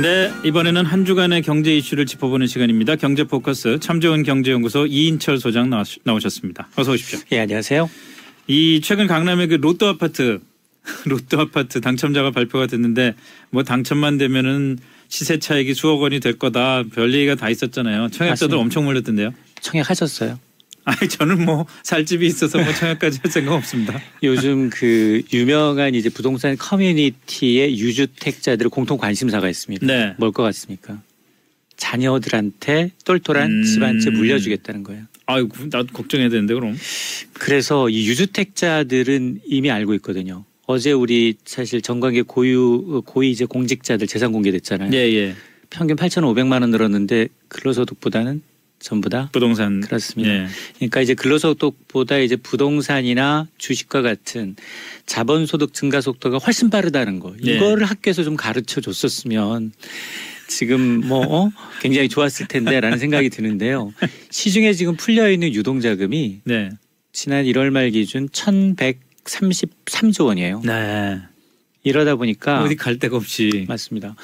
네, 이번에는 한 주간의 경제 이슈를 짚어보는 시간입니다. 경제 포커스 참조은 경제연구소 이인철 소장 나오셨습니다 어서 오십시오. 예, 안녕하세요. 이 최근 강남의 그 로또 아파트 로또 아파트 당첨자가 발표가 됐는데 뭐 당첨만 되면은 시세 차익이 수억 원이 될 거다 별 얘기가 다 있었잖아요. 청약자들 맞습니다. 엄청 몰렸던데요. 청약하셨어요? 아니 저는 뭐 살집이 있어서 뭐 청약까지 할 생각 없습니다. 요즘 그 유명한 이제 부동산 커뮤니티의 유주택자들의 공통 관심사가 있습니다. 네. 뭘 것 같습니까? 자녀들한테 똘똘한 음. 집한채 물려주겠다는 거예요. 아이고 나도 걱정해야 되는데 그럼. 그래서 이 유주택자들은 이미 알고 있거든요. 어제 우리 사실 정관계 고유 고위 이제 공직자들 재산 공개됐잖아요. 예 예. 평균 8,500만 원 늘었는데 근로소득보다는 전부 다 부동산. 그렇습니다. 예. 그러니까 이제 근로소득보다 이제 부동산이나 주식과 같은 자본소득 증가 속도가 훨씬 빠르다는 거. 네. 이거를 학교에서 좀 가르쳐 줬었으면 지금 뭐 어? 굉장히 좋았을 텐데라는 생각이 드는데요. 시중에 지금 풀려 있는 유동 자금이 네. 지난 1월 말 기준 1,133조 원이에요. 네. 이러다 보니까 어디 갈 데가 없이. 맞습니다.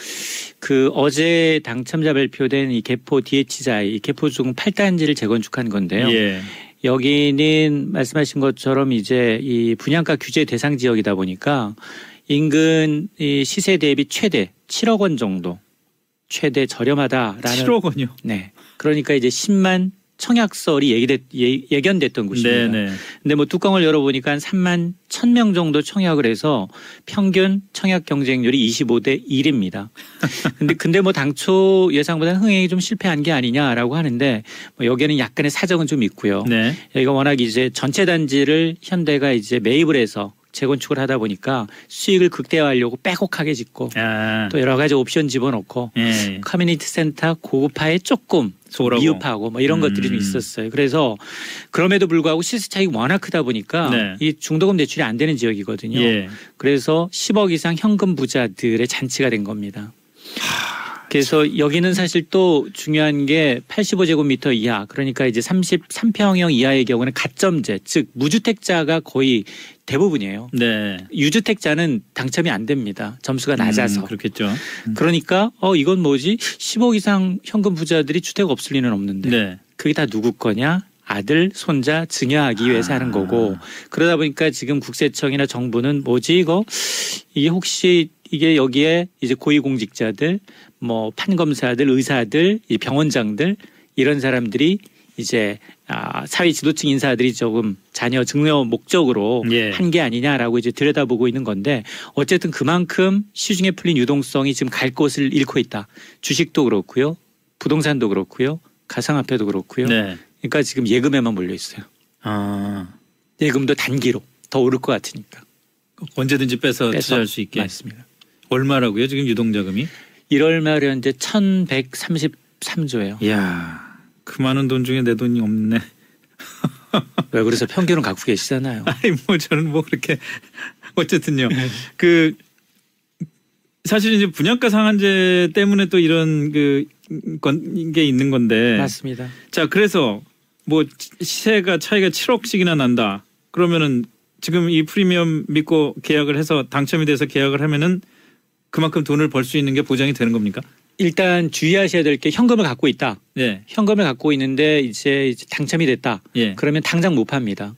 그 어제 당첨자 발표된 이 개포 DH자이 이 개포 중 8단지를 재건축한 건데요. 예. 여기는 말씀하신 것처럼 이제 이 분양가 규제 대상 지역이다 보니까 인근 이 시세 대비 최대 7억 원 정도 최대 저렴하다라는 7억 원이요. 네. 그러니까 이제 10만 청약설이 얘기됐 예, 예견됐던 곳입니다. 네네. 근데 뭐 뚜껑을 열어보니까 한 3만 1000명 정도 청약을 해서 평균 청약 경쟁률이 25대 1입니다. 근데 근데 뭐 당초 예상보다는 흥행이 좀 실패한 게 아니냐라고 하는데 뭐 여기에는 약간의 사정은 좀 있고요. 네. 여기가 워낙 이제 전체 단지를 현대가 이제 매입을 해서 재건축을 하다 보니까 수익을 극대화하려고 빼곡하게 짓고 아. 또 여러 가지 옵션 집어넣고 예. 커뮤니티 센터 고급화에 조금 소홀하고. 미흡하고 뭐 이런 것들이 좀 음. 있었어요. 그래서 그럼에도 불구하고 시세 차익이 워낙 크다 보니까 네. 이 중도금 대출이 안 되는 지역이거든요. 예. 그래서 10억 이상 현금 부자들의 잔치가 된 겁니다. 그래서 여기는 사실 또 중요한 게 85제곱미터 이하 그러니까 이제 33평형 이하의 경우는 가점제 즉 무주택자가 거의 대부분이에요. 네. 유주택자는 당첨이 안 됩니다. 점수가 낮아서. 음, 그렇겠죠. 그러니까 어 이건 뭐지? 10억 이상 현금 부자들이 주택 없을 리는 없는데 네. 그게 다 누구 거냐? 아들, 손자 증여하기 위해서 아. 하는 거고 그러다 보니까 지금 국세청이나 정부는 뭐지 이거 이게 혹시 이게 여기에 이제 고위공직자들 뭐 판검사들, 의사들, 이 병원장들 이런 사람들이 이제 아, 사회 지도층 인사들이 조금 자녀 증여 목적으로 예. 한게 아니냐라고 이제 들여다보고 있는 건데 어쨌든 그만큼 시중에 풀린 유동성이 지금 갈 곳을 잃고 있다. 주식도 그렇고요. 부동산도 그렇고요. 가상화폐도 그렇고요. 네. 그러니까 지금 예금에만 몰려 있어요. 아. 예금도 단기로 더 오를 것 같으니까. 언제든지 빼서, 빼서 투자할 수 있게. 맞습니다. 얼마라고요? 지금 유동자금이? 1월 말에 현재 1,133조예요. 이야. 그 많은 돈 중에 내 돈이 없네. 왜 그래서 평균은 갖고 계시잖아요. 아니 뭐 저는 뭐 그렇게 어쨌든요. 그 사실 이제 분양가 상한제 때문에 또 이런 그게 있는 건데. 맞습니다. 자 그래서 뭐 시세가 차이가 7억씩이나 난다. 그러면은 지금 이 프리미엄 믿고 계약을 해서 당첨이 돼서 계약을 하면은 그만큼 돈을 벌 수 있는 게 보장이 되는 겁니까? 일단 주의하셔야 될 게 현금을 갖고 있다. 예. 현금을 갖고 있는데 이제 이제 당첨이 됐다. 예. 그러면 당장 못 팝니다.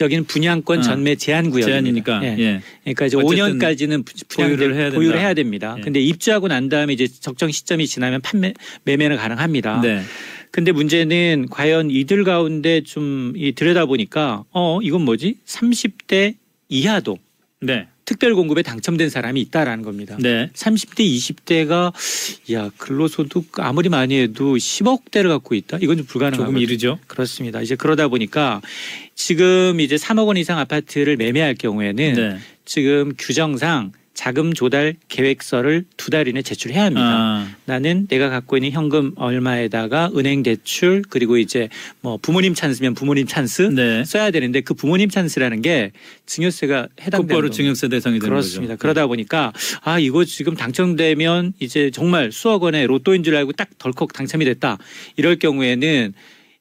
여기는 분양권 아, 전매 제한 구역입니다. 제한이니까. 예. 예. 그러니까 이제 어쨌든 5년까지는 분양 보유를 해야. 보유를 해야 됩니다. 예. 근데 입주하고 난 다음에 이제 적정 시점이 지나면 판매 매매는 가능합니다. 네. 근데 문제는 과연 이들 가운데 좀 이 들여다 보니까 어 이건 뭐지? 30대 이하도 네. 특별 공급에 당첨된 사람이 있다라는 겁니다. 네. 30대 20대가 야 근로소득 아무리 많이 해도 10억대를 갖고 있다. 이건 좀 불가능하고 조금 이르죠. 그렇습니다. 이제 그러다 보니까 지금 이제 3억 원 이상 아파트를 매매할 경우에는 네. 지금 규정상 자금 조달 계획서를 두 달 이내 제출해야 합니다. 아, 나는 내가 갖고 있는 현금 얼마에다가 은행 대출 그리고 이제 뭐 부모님 찬스면 부모님 찬스 네. 써야 되는데 그 부모님 찬스라는 게 증여세가 해당되는 곧바로. 증여세 대상이 되는 그렇습니다. 거죠. 그러다 보니까 아 이거 지금 당첨되면 이제 정말 수억 원의 로또인 줄 알고 딱 덜컥 당첨이 됐다. 이럴 경우에는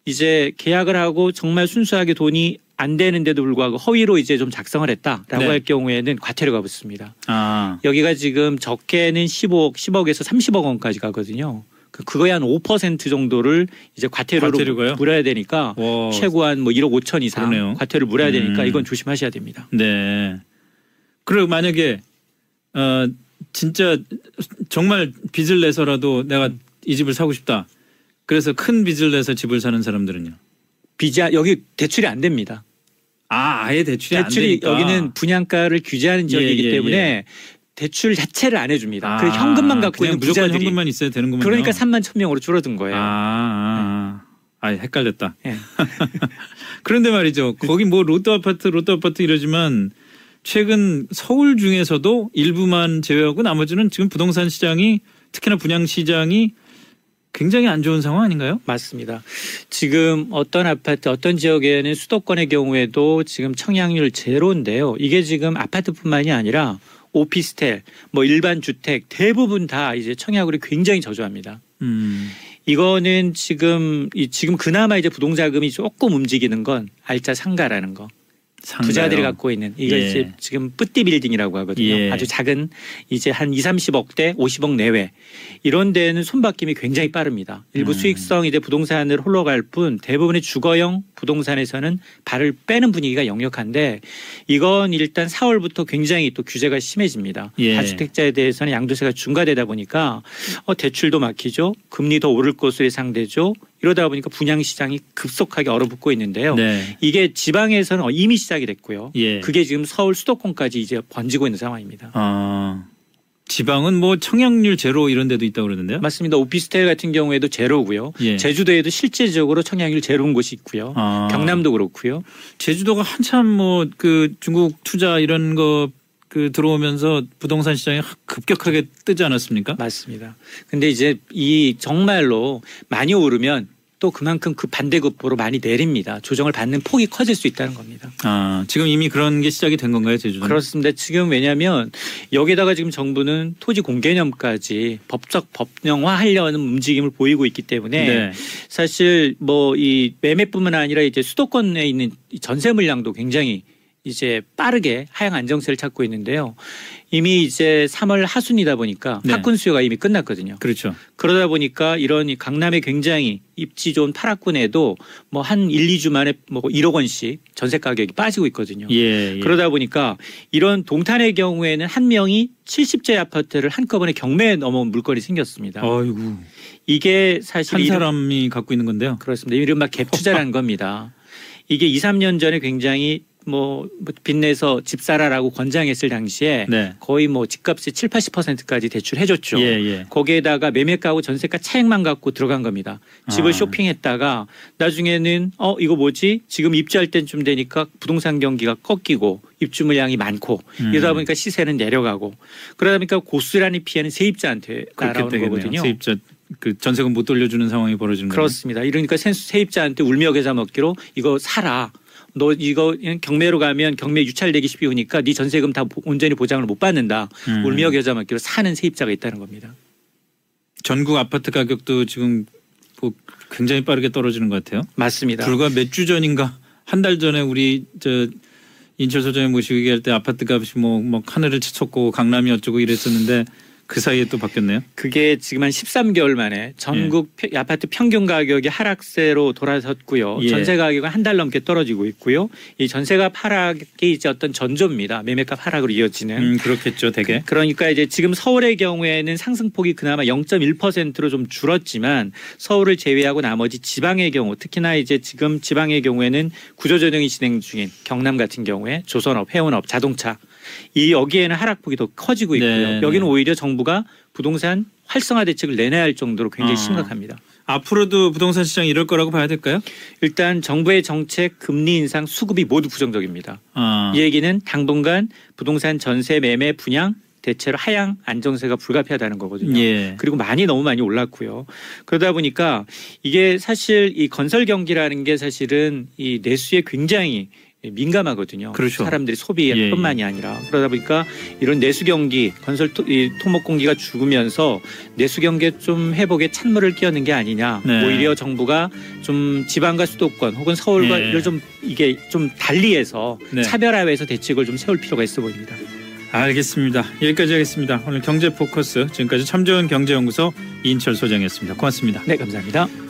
이제 계약을 하고 정말 순수하게 돈이 안 되는데도 불구하고 허위로 이제 좀 작성을 했다라고 네. 할 경우에는 과태료가 붙습니다. 아, 여기가 지금 적게는 15억, 10억에서 30억 원까지 가거든요. 그- 그거에 한 5% 정도를 이제 과태료로 과태료가요? 물어야 되니까 와, 최고 한 뭐 1억 5천 이상 그러네요. 과태료를 물어야 되니까 음. 이건 조심하셔야 됩니다. 네. 그리고 만약에 어 진짜 정말 빚을 내서라도 내가 이 집을 사고 싶다. 그래서 큰 빚을 내서 집을 사는 사람들은요. 빚이 여기 대출이 안 됩니다. 아, 아예 대출이, 안 대출이 되니까. 여기는 분양가를 규제하는 지역이기 예, 예, 때문에 대출 자체를 안 해줍니다. 아, 그래서 현금만 갖고 있는 무조건 부자들이 현금만 있어야 되는군요. 그러니까 3만 천 명으로 줄어든 거예요. 아, 아, 아, 아, 헷갈렸다. 예. 그런데 말이죠. 거기 뭐 롯데 아파트, 롯데 아파트 이러지만 최근 서울 중에서도 일부만 제외하고 나머지는 지금 부동산 시장이 특히나 분양 시장이 굉장히 안 좋은 상황 아닌가요? 맞습니다. 지금 어떤 아파트, 어떤 지역에는 수도권의 경우에도 지금 청약률 제로인데요. 이게 지금 아파트뿐만이 아니라 오피스텔, 뭐 일반 주택 대부분 다 이제 청약률이 굉장히 저조합니다. 음. 이거는 지금 이 지금 그나마 이제 부동자금이 조금 움직이는 건 알짜 상가라는 거. 상가요. 부자들이 갖고 있는 이거 예. 이제 지금 뿌띠 빌딩이라고 하거든요. 예. 아주 작은 이제 한 2, 30억대, 50억 내외 이런 데는 손바뀜이 굉장히 빠릅니다. 일부 음. 수익성 이제 부동산을 흘러갈 뿐 대부분의 주거형 부동산에서는 발을 빼는 분위기가 역력한데 이건 일단 4월부터 굉장히 또 규제가 심해집니다. 예. 다주택자에 대해서는 양도세가 중과되다 보니까 어, 대출도 막히죠. 금리 더 오를 것으로 예상되죠. 이러다 보니까 분양 시장이 급속하게 얼어붙고 있는데요. 네. 이게 지방에서는 이미 시작이 됐고요. 예. 그게 지금 서울 수도권까지 이제 번지고 있는 상황입니다. 아. 지방은 뭐 청약률 제로 이런 데도 있다고 그러는데요. 맞습니다. 오피스텔 같은 경우에도 제로고요. 예. 제주도에도 실제적으로 청약률 제로인 곳이 있고요. 아. 경남도 그렇고요. 제주도가 한참 뭐 그 중국 투자 이런 거 그 들어오면서 부동산 시장이 확 급격하게 뜨지 않았습니까? 맞습니다. 근데 이제 이 정말로 많이 오르면 또 그만큼 그 반대급부로 많이 내립니다. 조정을 받는 폭이 커질 수 있다는 겁니다. 아, 지금 이미 그런 게 시작이 된 건가요, 제주도는? 그렇습니다. 지금 왜냐하면 여기다가 지금 정부는 토지 공개념까지 법적 법령화 하려는 움직임을 보이고 있기 때문에 네. 사실 뭐 이 매매뿐만 아니라 이제 수도권에 있는 이 전세 물량도 굉장히 이제 빠르게 하향 안정세를 찾고 있는데요. 이미 이제 3월 하순이다 보니까 네. 학군 수요가 이미 끝났거든요. 그렇죠. 그러다 보니까 이런 이 강남에 굉장히 입지 좋은 파락군에도 뭐 한 1, 2주 만에 뭐 1억 원씩 전세 가격이 빠지고 있거든요. 예, 예. 그러다 보니까 이런 동탄의 경우에는 한 명이 70제 아파트를 한꺼번에 경매에 넘어온 물건이 생겼습니다. 어이구. 이게 사실 한 이름- 사람이 갖고 있는 건데요. 그렇습니다. 이른바 갭 투자라는 겁니다. 이게 2, 3년 전에 굉장히 뭐 빚내서 집 사라라고 권장했을 당시에 네. 거의 뭐 집값의 7, 80%까지 대출해줬죠. 예, 예. 거기에다가 매매가하고 전세가 차액만 갖고 들어간 겁니다. 집을 아. 쇼핑했다가 나중에는 어 이거 뭐지? 지금 입주할 때쯤 되니까 부동산 경기가 꺾이고 입주 물량이 많고 음. 이러다 보니까 시세는 내려가고 그러다 보니까 고스란히 피해는 세입자한테 날아오는 거거든요. 세입자 그 전세금 못 돌려주는 상황이 벌어지는 거예요. 그렇습니다. 이러니까 세- 세입자한테 울며 겨자 먹기로 이거 사라. 너 이거 경매로 가면 경매 유찰되기 쉬우니까 네 전세금 다 보- 온전히 보장을 못 받는다. 음. 울며 겨자 먹기로 사는 세입자가 있다는 겁니다. 전국 아파트 가격도 지금 뭐 굉장히 빠르게 떨어지는 것 같아요. 맞습니다. 불과 몇 주 전인가 한 달 전에 우리 저 인철 소장님 모시고 얘기할 때 아파트 값이 뭐, 뭐 하늘을 치솟고 강남이 어쩌고 이랬었는데 그 사이에 또 바뀌었네요. 그게 지금 한 13개월 만에 전국 예. 펴- 아파트 평균 가격이 하락세로 돌아섰고요. 예. 전세 가격은 한 달 넘게 떨어지고 있고요. 이 전세가 하락이 이제 어떤 전조입니다. 매매값 하락으로 이어지는. 음, 그렇겠죠, 되게. 그 러니까 이제 지금 서울의 경우에는 상승폭이 그나마 0.1%로 좀 줄었지만 서울을 제외하고 나머지 지방의 경우 특히나 이제 지금 지방의 경우에는 구조조정이 진행 중인 경남 같은 경우에 조선업, 해운업, 자동차 이 여기에는 하락폭이 더 커지고 있고요. 네, 여기는 네. 오히려 정부가 부동산 활성화 대책을 내놔야 할 정도로 굉장히 아. 심각합니다. 앞으로도 부동산 시장이 이럴 거라고 봐야 될까요? 일단 정부의 정책, 금리 인상, 수급이 모두 부정적입니다. 아, 이 얘기는 당분간 부동산 전세 매매 분양 대체로 하향 안정세가 불가피하다는 거거든요. 예. 그리고 많이 너무 많이 올랐고요. 그러다 보니까 이게 사실 이 건설 경기라는 게 사실은 이 내수에 굉장히 민감하거든요. 그렇죠. 사람들이 소비뿐만이 예, 아니라 그러다 보니까 이런 내수 경기, 건설 토, 이 토목 공기가 죽으면서 내수 경기에 좀 회복에 찬물을 끼얹는 게 아니냐. 네. 오히려 정부가 좀 지방과 수도권 혹은 서울과 예. 이를 좀 이게 좀 달리해서 네. 차별화해서 대책을 좀 세울 필요가 있어 보입니다. 알겠습니다. 여기까지 하겠습니다. 오늘 경제 포커스 지금까지 참 좋은 경제연구소 이인철 소장이었습니다. 고맙습니다. 네, 감사합니다.